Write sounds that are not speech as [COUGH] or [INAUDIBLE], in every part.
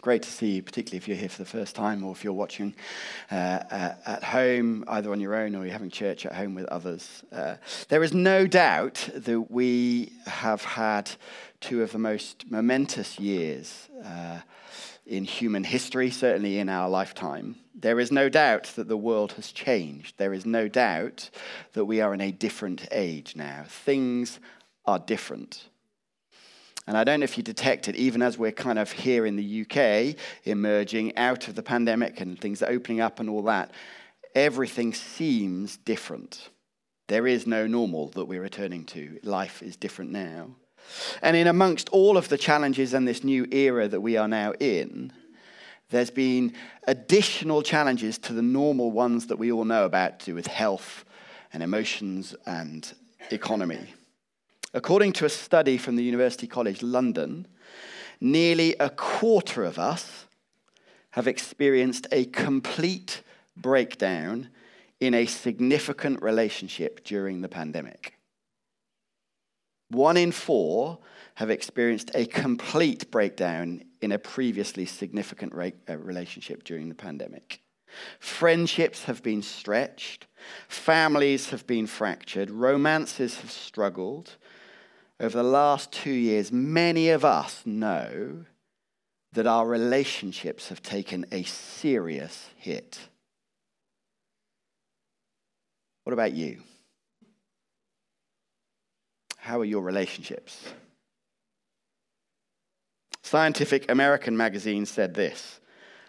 Great to see you, particularly if you're here for the first time or if you're watching uh, uh, at home, either on your own or you're having church at home with others. Uh, there is no doubt that we have had two of the most momentous years uh, in human history, certainly in our lifetime. There is no doubt that the world has changed. There is no doubt that we are in a different age now. Things are different. And I don't know if you detect it, even as we're kind of here in the UK, emerging out of the pandemic and things are opening up and all that, everything seems different. There is no normal that we're returning to. Life is different now. And in amongst all of the challenges and this new era that we are now in, there's been additional challenges to the normal ones that we all know about to do with health and emotions and economy. According to a study from the University College London, nearly a quarter of us have experienced a complete breakdown in a significant relationship during the pandemic. One in four have experienced a complete breakdown in a previously significant uh, relationship during the pandemic. Friendships have been stretched, families have been fractured, romances have struggled, over the last two years, many of us know that our relationships have taken a serious hit. What about you? How are your relationships? Scientific American magazine said this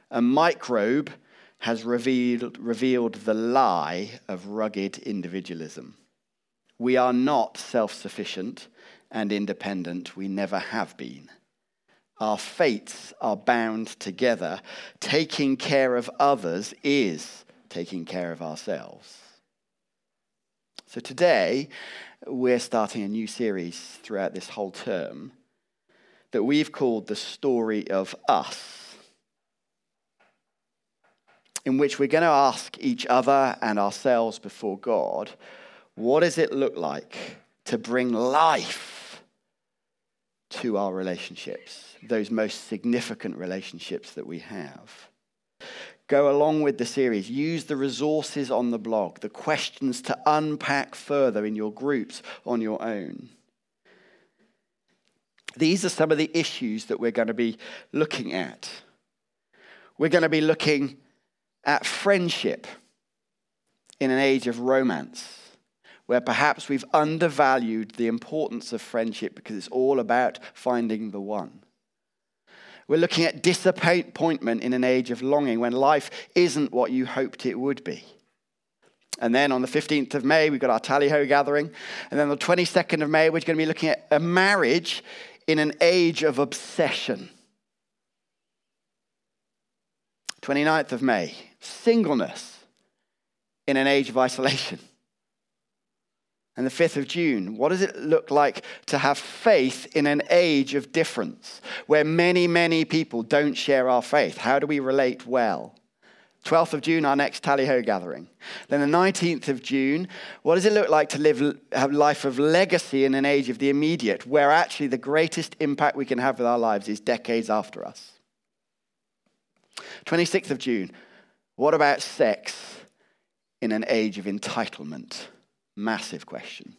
A microbe has revealed, revealed the lie of rugged individualism. We are not self sufficient and independent. We never have been. Our fates are bound together. Taking care of others is taking care of ourselves. So today, we're starting a new series throughout this whole term that we've called The Story of Us, in which we're going to ask each other and ourselves before God what does it look like to bring life to our relationships, those most significant relationships that we have. Go along with the series. Use the resources on the blog, the questions to unpack further in your groups on your own. These are some of the issues that we're going to be looking at. We're going to be looking at friendship in an age of romance where perhaps we've undervalued the importance of friendship because it's all about finding the one. We're looking at disappointment in an age of longing when life isn't what you hoped it would be. And then on the 15th of May, we've got our tally ho gathering. And then on the 22nd of May, we're going to be looking at a marriage in an age of obsession. 29th of May, singleness in an age of isolation and the 5th of June. What does it look like to have faith in an age of difference where many, many people don't share our faith? How do we relate well? 12th of June, our next tally ho gathering. Then the 19th of June, what does it look like to live a life of legacy in an age of the immediate, where actually the greatest impact we can have with our lives is decades after us? 26th of June, what about sex in an age of entitlement? Massive question.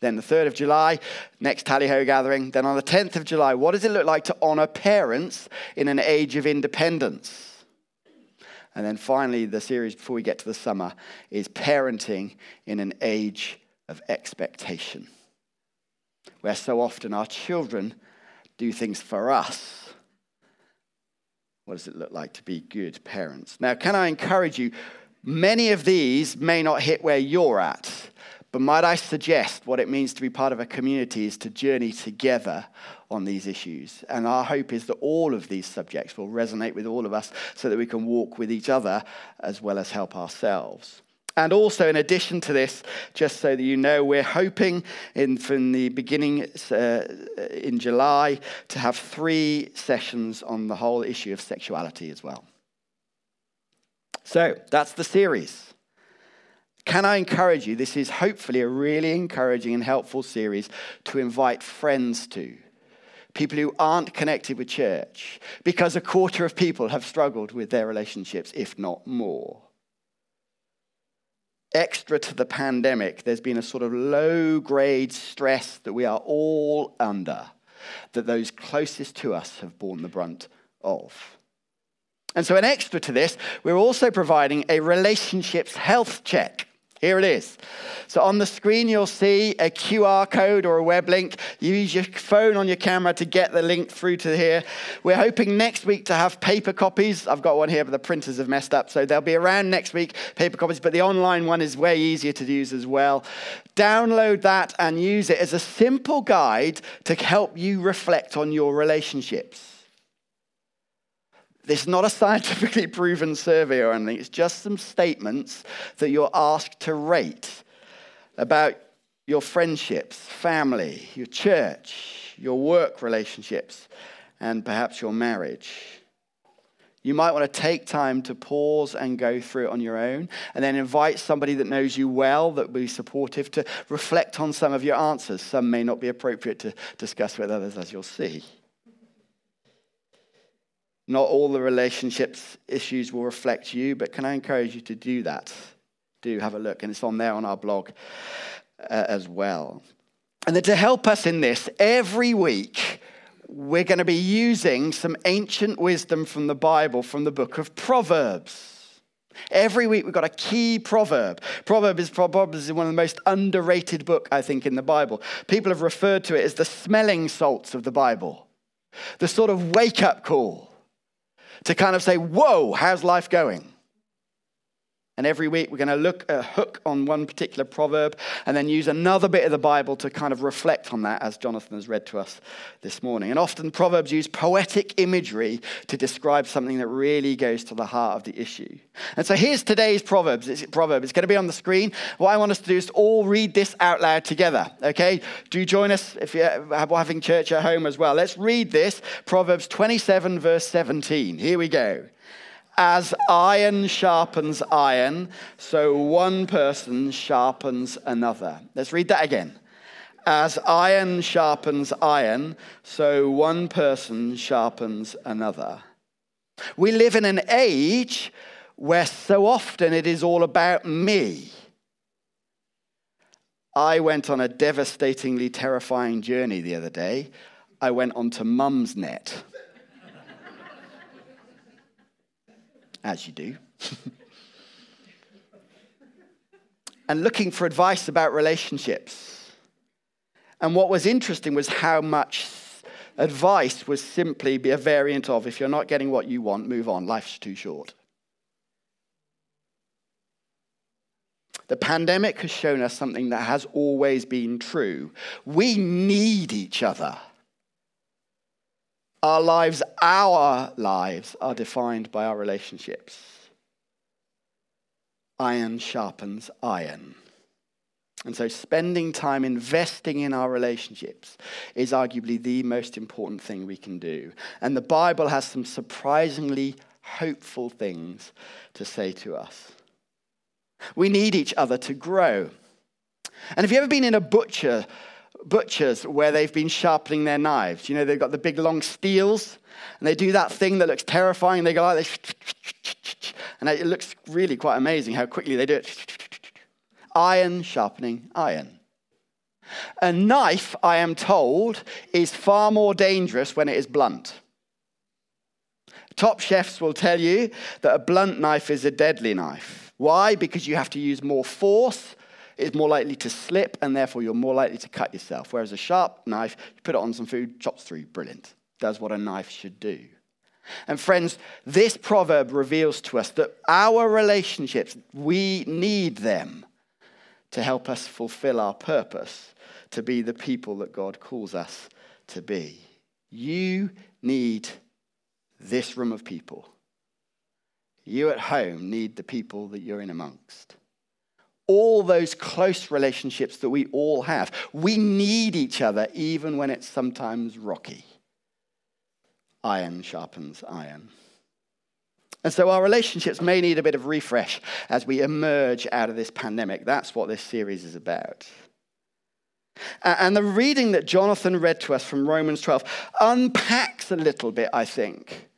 Then the 3rd of July, next tally ho gathering. Then on the 10th of July, what does it look like to honor parents in an age of independence? And then finally, the series before we get to the summer is parenting in an age of expectation, where so often our children do things for us. What does it look like to be good parents? Now, can I encourage you? Many of these may not hit where you're at, but might I suggest what it means to be part of a community is to journey together on these issues. And our hope is that all of these subjects will resonate with all of us so that we can walk with each other as well as help ourselves. And also, in addition to this, just so that you know, we're hoping in, from the beginning uh, in July to have three sessions on the whole issue of sexuality as well. So that's the series. Can I encourage you? This is hopefully a really encouraging and helpful series to invite friends to, people who aren't connected with church, because a quarter of people have struggled with their relationships, if not more. Extra to the pandemic, there's been a sort of low grade stress that we are all under, that those closest to us have borne the brunt of. And so, an extra to this, we're also providing a relationships health check. Here it is. So on the screen, you'll see a QR code or a web link. You use your phone on your camera to get the link through to here. We're hoping next week to have paper copies. I've got one here, but the printers have messed up. So they'll be around next week, paper copies. But the online one is way easier to use as well. Download that and use it as a simple guide to help you reflect on your relationships. This is not a scientifically [LAUGHS] proven survey or anything. It's just some statements that you're asked to rate about your friendships, family, your church, your work relationships, and perhaps your marriage. You might want to take time to pause and go through it on your own, and then invite somebody that knows you well, that will be supportive, to reflect on some of your answers. Some may not be appropriate to discuss with others, as you'll see. Not all the relationships issues will reflect you, but can I encourage you to do that? Do have a look, and it's on there on our blog uh, as well. And then to help us in this, every week we're going to be using some ancient wisdom from the Bible, from the book of Proverbs. Every week we've got a key proverb. Proverbs is, Proverbs is one of the most underrated book, I think, in the Bible. People have referred to it as the smelling salts of the Bible, the sort of wake up call to kind of say, whoa, how's life going? And every week we're going to look a hook on one particular proverb and then use another bit of the Bible to kind of reflect on that, as Jonathan has read to us this morning. And often proverbs use poetic imagery to describe something that really goes to the heart of the issue. And so here's today's proverbs. It's, proverb. It's going to be on the screen. What I want us to do is all read this out loud together. Okay? Do join us if you're having church at home as well. Let's read this. Proverbs 27, verse 17. Here we go. As iron sharpens iron, so one person sharpens another. Let's read that again. As iron sharpens iron, so one person sharpens another. We live in an age where so often it is all about me. I went on a devastatingly terrifying journey the other day. I went onto Mumsnet. As you do, [LAUGHS] and looking for advice about relationships. And what was interesting was how much advice was simply be a variant of if you're not getting what you want, move on, life's too short. The pandemic has shown us something that has always been true. We need each other. Our lives, our lives, are defined by our relationships. Iron sharpens iron. And so, spending time investing in our relationships is arguably the most important thing we can do. And the Bible has some surprisingly hopeful things to say to us. We need each other to grow. And have you ever been in a butcher butchers where they've been sharpening their knives. You know, they've got the big long steels, and they do that thing that looks terrifying. They go like this, and it looks really quite amazing how quickly they do it. Iron sharpening iron. A knife, I am told, is far more dangerous when it is blunt. Top chefs will tell you that a blunt knife is a deadly knife. Why? Because you have to use more force is more likely to slip, and therefore you're more likely to cut yourself. Whereas a sharp knife, you put it on some food, chops through, brilliant. Does what a knife should do. And friends, this proverb reveals to us that our relationships, we need them to help us fulfill our purpose to be the people that God calls us to be. You need this room of people. You at home need the people that you're in amongst all those close relationships that we all have. We need each other even when it's sometimes rocky. Iron sharpens iron. And so our relationships may need a bit of refresh as we emerge out of this pandemic. That's what this series is about. And the reading that Jonathan read to us from Romans 12 unpacks a little bit, I think,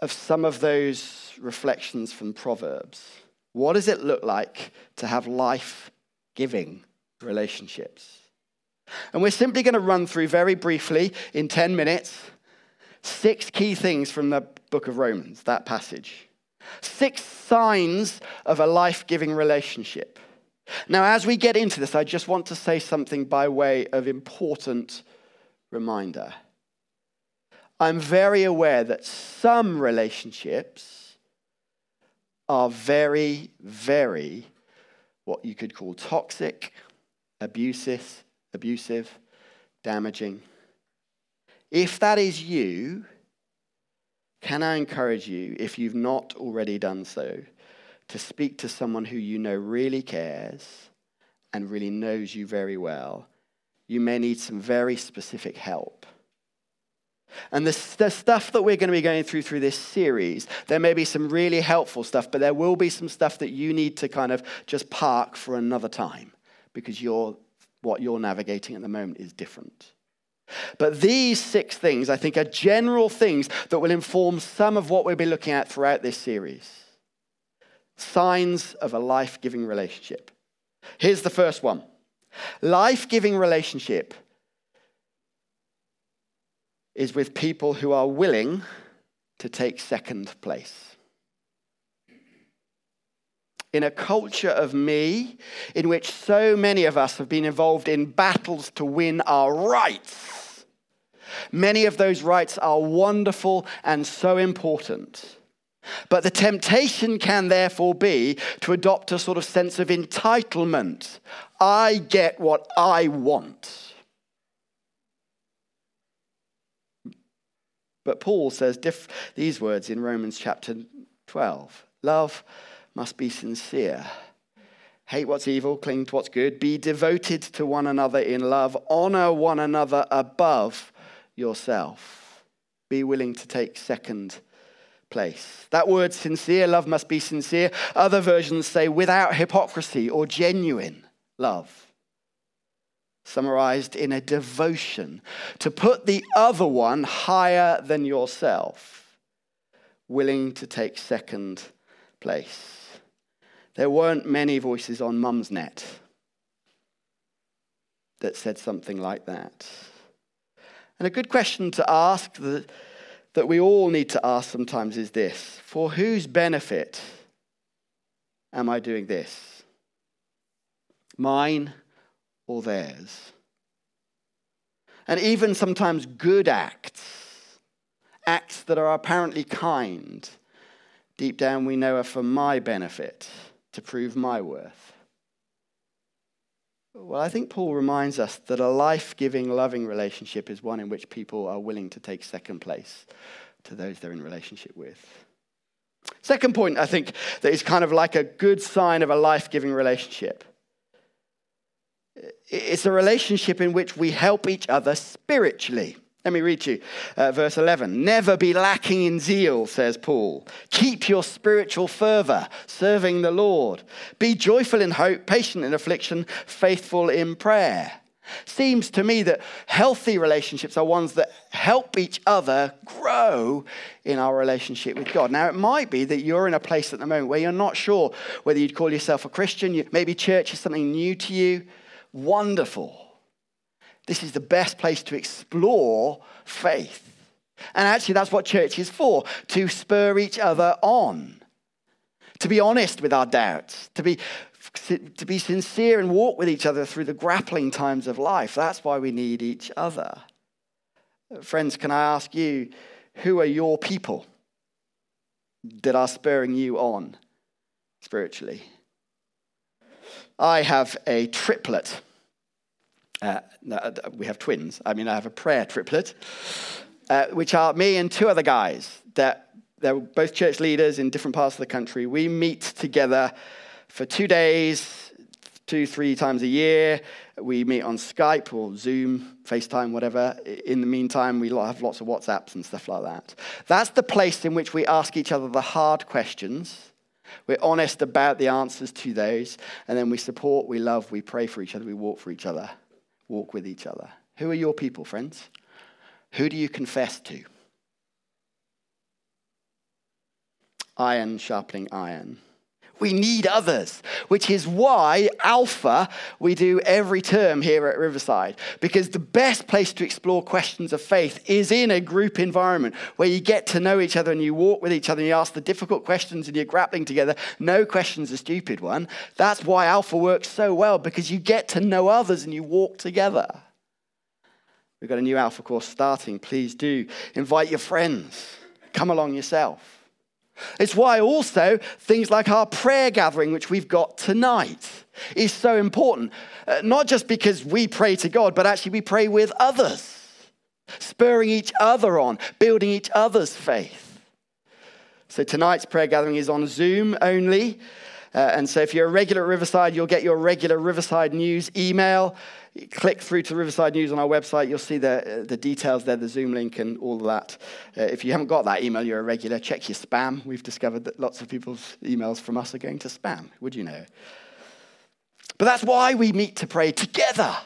of some of those reflections from Proverbs. What does it look like to have life giving relationships? And we're simply going to run through very briefly in 10 minutes six key things from the book of Romans, that passage. Six signs of a life giving relationship. Now, as we get into this, I just want to say something by way of important reminder. I'm very aware that some relationships are very, very what you could call toxic, abusive, abusive, damaging. If that is you, can I encourage you, if you've not already done so, to speak to someone who you know really cares and really knows you very well? You may need some very specific help. And the, the, stuff that we're going to be going through through this series, there may be some really helpful stuff, but there will be some stuff that you need to kind of just park for another time because you're, what you're navigating at the moment is different. But these six things, I think, are general things that will inform some of what we'll be looking at throughout this series. Signs of a life giving relationship. Here's the first one life giving relationship is with people who are willing to take second place. In a culture of me, in which so many of us have been involved in battles to win our rights, many of those rights are wonderful and so important. But the temptation can therefore be to adopt a sort of sense of entitlement. I get what I want. But Paul says diff- these words in Romans chapter 12 Love must be sincere. Hate what's evil, cling to what's good, be devoted to one another in love, honor one another above yourself. Be willing to take second place. That word sincere, love must be sincere. Other versions say without hypocrisy or genuine love summarized in a devotion to put the other one higher than yourself, willing to take second place. There weren't many voices on Mumsnet that said something like that. And a good question to ask that, that we all need to ask sometimes is this For whose benefit am I doing this? Mine or theirs. And even sometimes good acts, acts that are apparently kind, deep down we know are for my benefit, to prove my worth. Well, I think Paul reminds us that a life giving, loving relationship is one in which people are willing to take second place to those they're in relationship with. Second point, I think, that is kind of like a good sign of a life giving relationship it's a relationship in which we help each other spiritually. Let me read you uh, verse 11. Never be lacking in zeal, says Paul. Keep your spiritual fervor, serving the Lord. Be joyful in hope, patient in affliction, faithful in prayer. Seems to me that healthy relationships are ones that help each other grow in our relationship with God. Now, it might be that you're in a place at the moment where you're not sure whether you'd call yourself a Christian. Maybe church is something new to you wonderful. This is the best place to explore faith. And actually, that's what church is for to spur each other on, to be honest with our doubts, to be, to be sincere and walk with each other through the grappling times of life. That's why we need each other. Friends, can I ask you, who are your people that are spurring you on spiritually? I have a triplet. Uh, uh, we have twins. I mean, I have a prayer triplet, uh, which are me and two other guys. That they're both church leaders in different parts of the country. We meet together for two days, two, three times a year. We meet on Skype or Zoom, FaceTime, whatever. In the meantime, we have lots of WhatsApps and stuff like that. That's the place in which we ask each other the hard questions we're honest about the answers to those, and then we support, we love, we pray for each other, we walk for each other. Walk with each other. Who are your people, friends? Who do you confess to? Iron sharpening iron. We need others, which is why Alpha we do every term here at Riverside. Because the best place to explore questions of faith is in a group environment where you get to know each other and you walk with each other and you ask the difficult questions and you're grappling together. No question's a stupid one. That's why Alpha works so well because you get to know others and you walk together. We've got a new Alpha course starting. Please do invite your friends. Come along yourself. It's why also things like our prayer gathering, which we've got tonight, is so important. Uh, not just because we pray to God, but actually we pray with others, spurring each other on, building each other's faith. So tonight's prayer gathering is on Zoom only. Uh, and so if you're a regular at Riverside, you'll get your regular Riverside News email click through to Riverside News on our website. You'll see the, the details there, the Zoom link, and all of that. Uh, if you haven't got that email, you're a regular. Check your spam. We've discovered that lots of people's emails from us are going to spam. Would you know? But that's why we meet to pray together.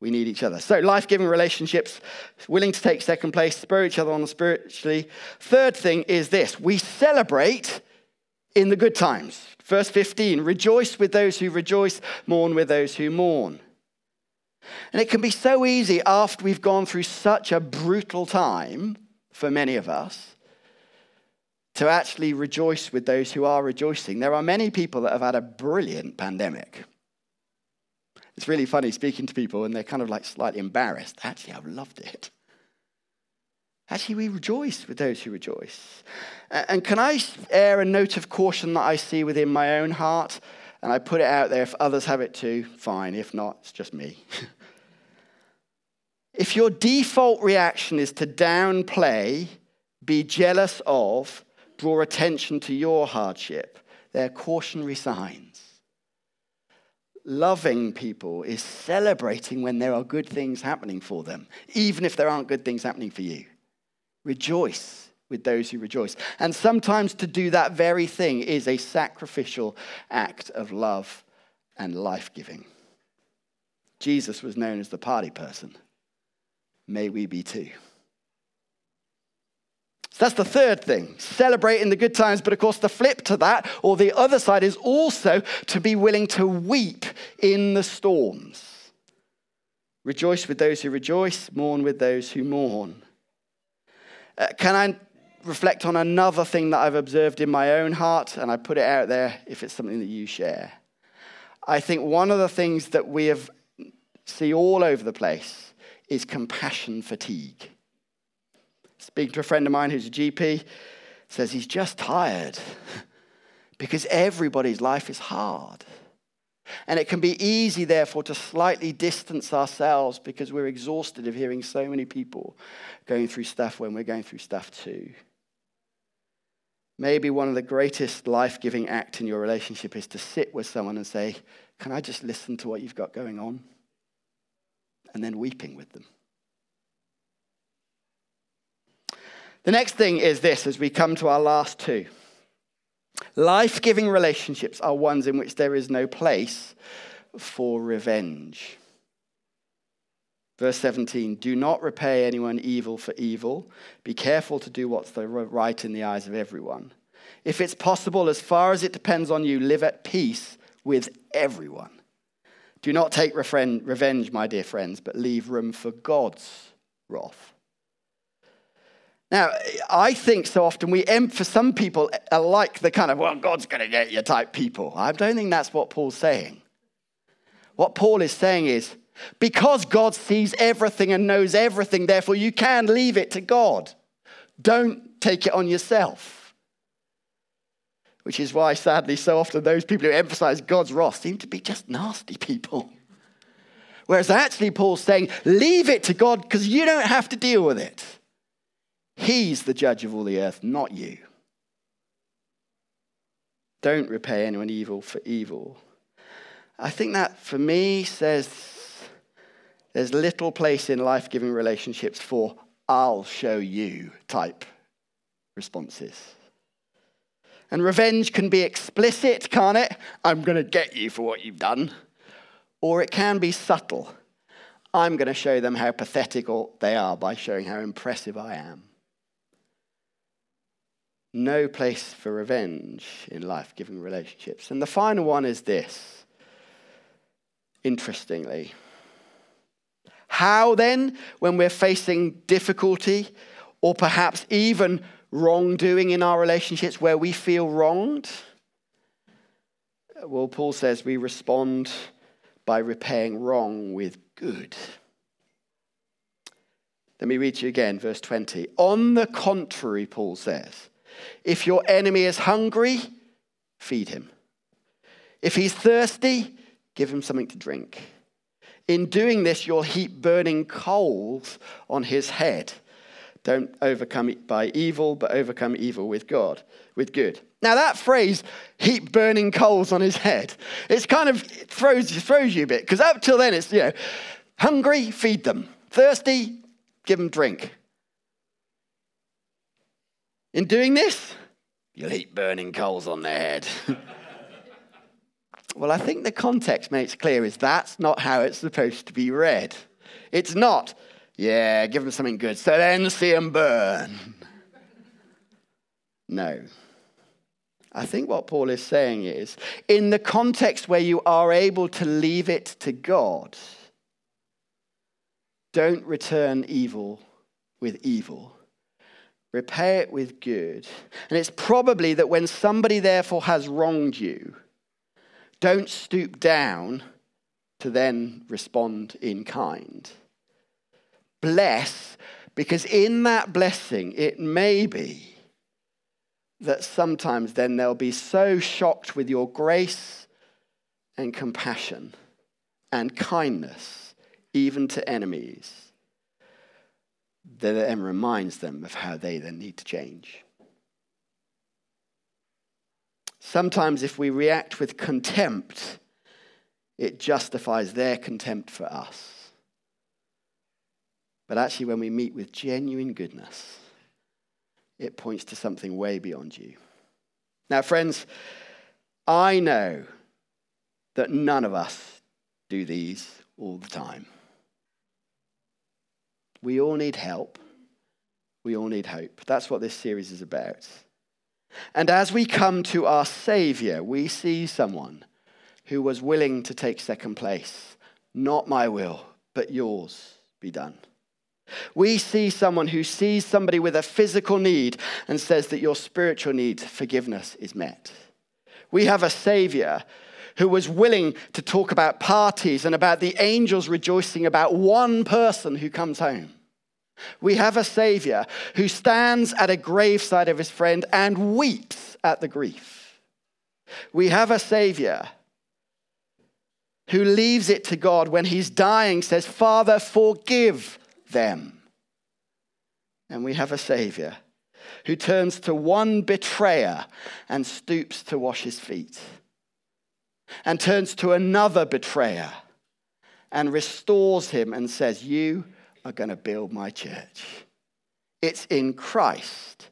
We need each other. So, life giving relationships, willing to take second place, spur each other on spiritually. Third thing is this we celebrate in the good times. Verse 15 Rejoice with those who rejoice, mourn with those who mourn. And it can be so easy after we've gone through such a brutal time for many of us to actually rejoice with those who are rejoicing. There are many people that have had a brilliant pandemic. It's really funny speaking to people and they're kind of like slightly embarrassed. Actually, I've loved it. Actually, we rejoice with those who rejoice. And can I air a note of caution that I see within my own heart? And I put it out there. If others have it too, fine. If not, it's just me. [LAUGHS] if your default reaction is to downplay, be jealous of, draw attention to your hardship, they're cautionary signs. Loving people is celebrating when there are good things happening for them, even if there aren't good things happening for you. Rejoice with those who rejoice. And sometimes to do that very thing is a sacrificial act of love and life giving. Jesus was known as the party person. May we be too. So that's the third thing, celebrating the good times. But of course, the flip to that, or the other side, is also to be willing to weep in the storms. Rejoice with those who rejoice, mourn with those who mourn. Uh, can I reflect on another thing that I've observed in my own heart? And I put it out there if it's something that you share. I think one of the things that we have see all over the place is compassion fatigue. Speaking to a friend of mine who's a GP, says he's just tired [LAUGHS] because everybody's life is hard. And it can be easy, therefore, to slightly distance ourselves because we're exhausted of hearing so many people going through stuff when we're going through stuff too. Maybe one of the greatest life giving acts in your relationship is to sit with someone and say, Can I just listen to what you've got going on? And then weeping with them. The next thing is this as we come to our last two. Life giving relationships are ones in which there is no place for revenge. Verse 17 Do not repay anyone evil for evil. Be careful to do what's right in the eyes of everyone. If it's possible, as far as it depends on you, live at peace with everyone. Do not take revenge, my dear friends, but leave room for God's wrath. Now, I think so often we, for some people, are like the kind of, well, God's going to get you type people. I don't think that's what Paul's saying. What Paul is saying is, because God sees everything and knows everything, therefore you can leave it to God. Don't take it on yourself. Which is why, sadly, so often those people who emphasize God's wrath seem to be just nasty people. Whereas actually, Paul's saying, leave it to God because you don't have to deal with it. He's the judge of all the earth, not you. Don't repay anyone evil for evil. I think that for me says there's little place in life giving relationships for I'll show you type responses. And revenge can be explicit, can't it? I'm going to get you for what you've done. or it can be subtle. I'm going to show them how pathetic they are by showing how impressive I am. No place for revenge in life giving relationships. And the final one is this interestingly. How then, when we're facing difficulty or perhaps even wrongdoing in our relationships where we feel wronged? Well, Paul says we respond by repaying wrong with good. Let me read you again, verse 20. On the contrary, Paul says, if your enemy is hungry, feed him. If he's thirsty, give him something to drink. In doing this, you'll heap burning coals on his head. Don't overcome it by evil, but overcome evil with God, with good. Now that phrase, heap burning coals on his head, it's kind of it throws, throws you a bit, because up till then it's, you know, hungry, feed them. Thirsty, give them drink. In doing this, you'll heap burning coals on their head. [LAUGHS] well, I think the context makes clear is that's not how it's supposed to be read. It's not, yeah, give them something good, so then see them burn. [LAUGHS] No. I think what Paul is saying is in the context where you are able to leave it to God, don't return evil with evil. Repay it with good. And it's probably that when somebody therefore has wronged you, don't stoop down to then respond in kind. Bless, because in that blessing, it may be that sometimes then they'll be so shocked with your grace and compassion and kindness, even to enemies, that then reminds them of how they then need to change. Sometimes, if we react with contempt, it justifies their contempt for us. But actually, when we meet with genuine goodness, it points to something way beyond you. Now, friends, I know that none of us do these all the time. We all need help. We all need hope. That's what this series is about. And as we come to our Savior, we see someone who was willing to take second place. Not my will, but yours be done. We see someone who sees somebody with a physical need and says that your spiritual need, forgiveness, is met. We have a Savior who was willing to talk about parties and about the angels rejoicing about one person who comes home. We have a Savior who stands at a graveside of his friend and weeps at the grief. We have a Savior who leaves it to God when he's dying, says, Father, forgive them. And we have a Savior who turns to one betrayer and stoops to wash his feet, and turns to another betrayer and restores him and says, You are going to build my church. It's in Christ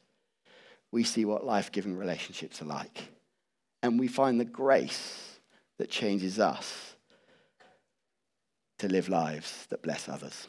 we see what life giving relationships are like. And we find the grace that changes us to live lives that bless others.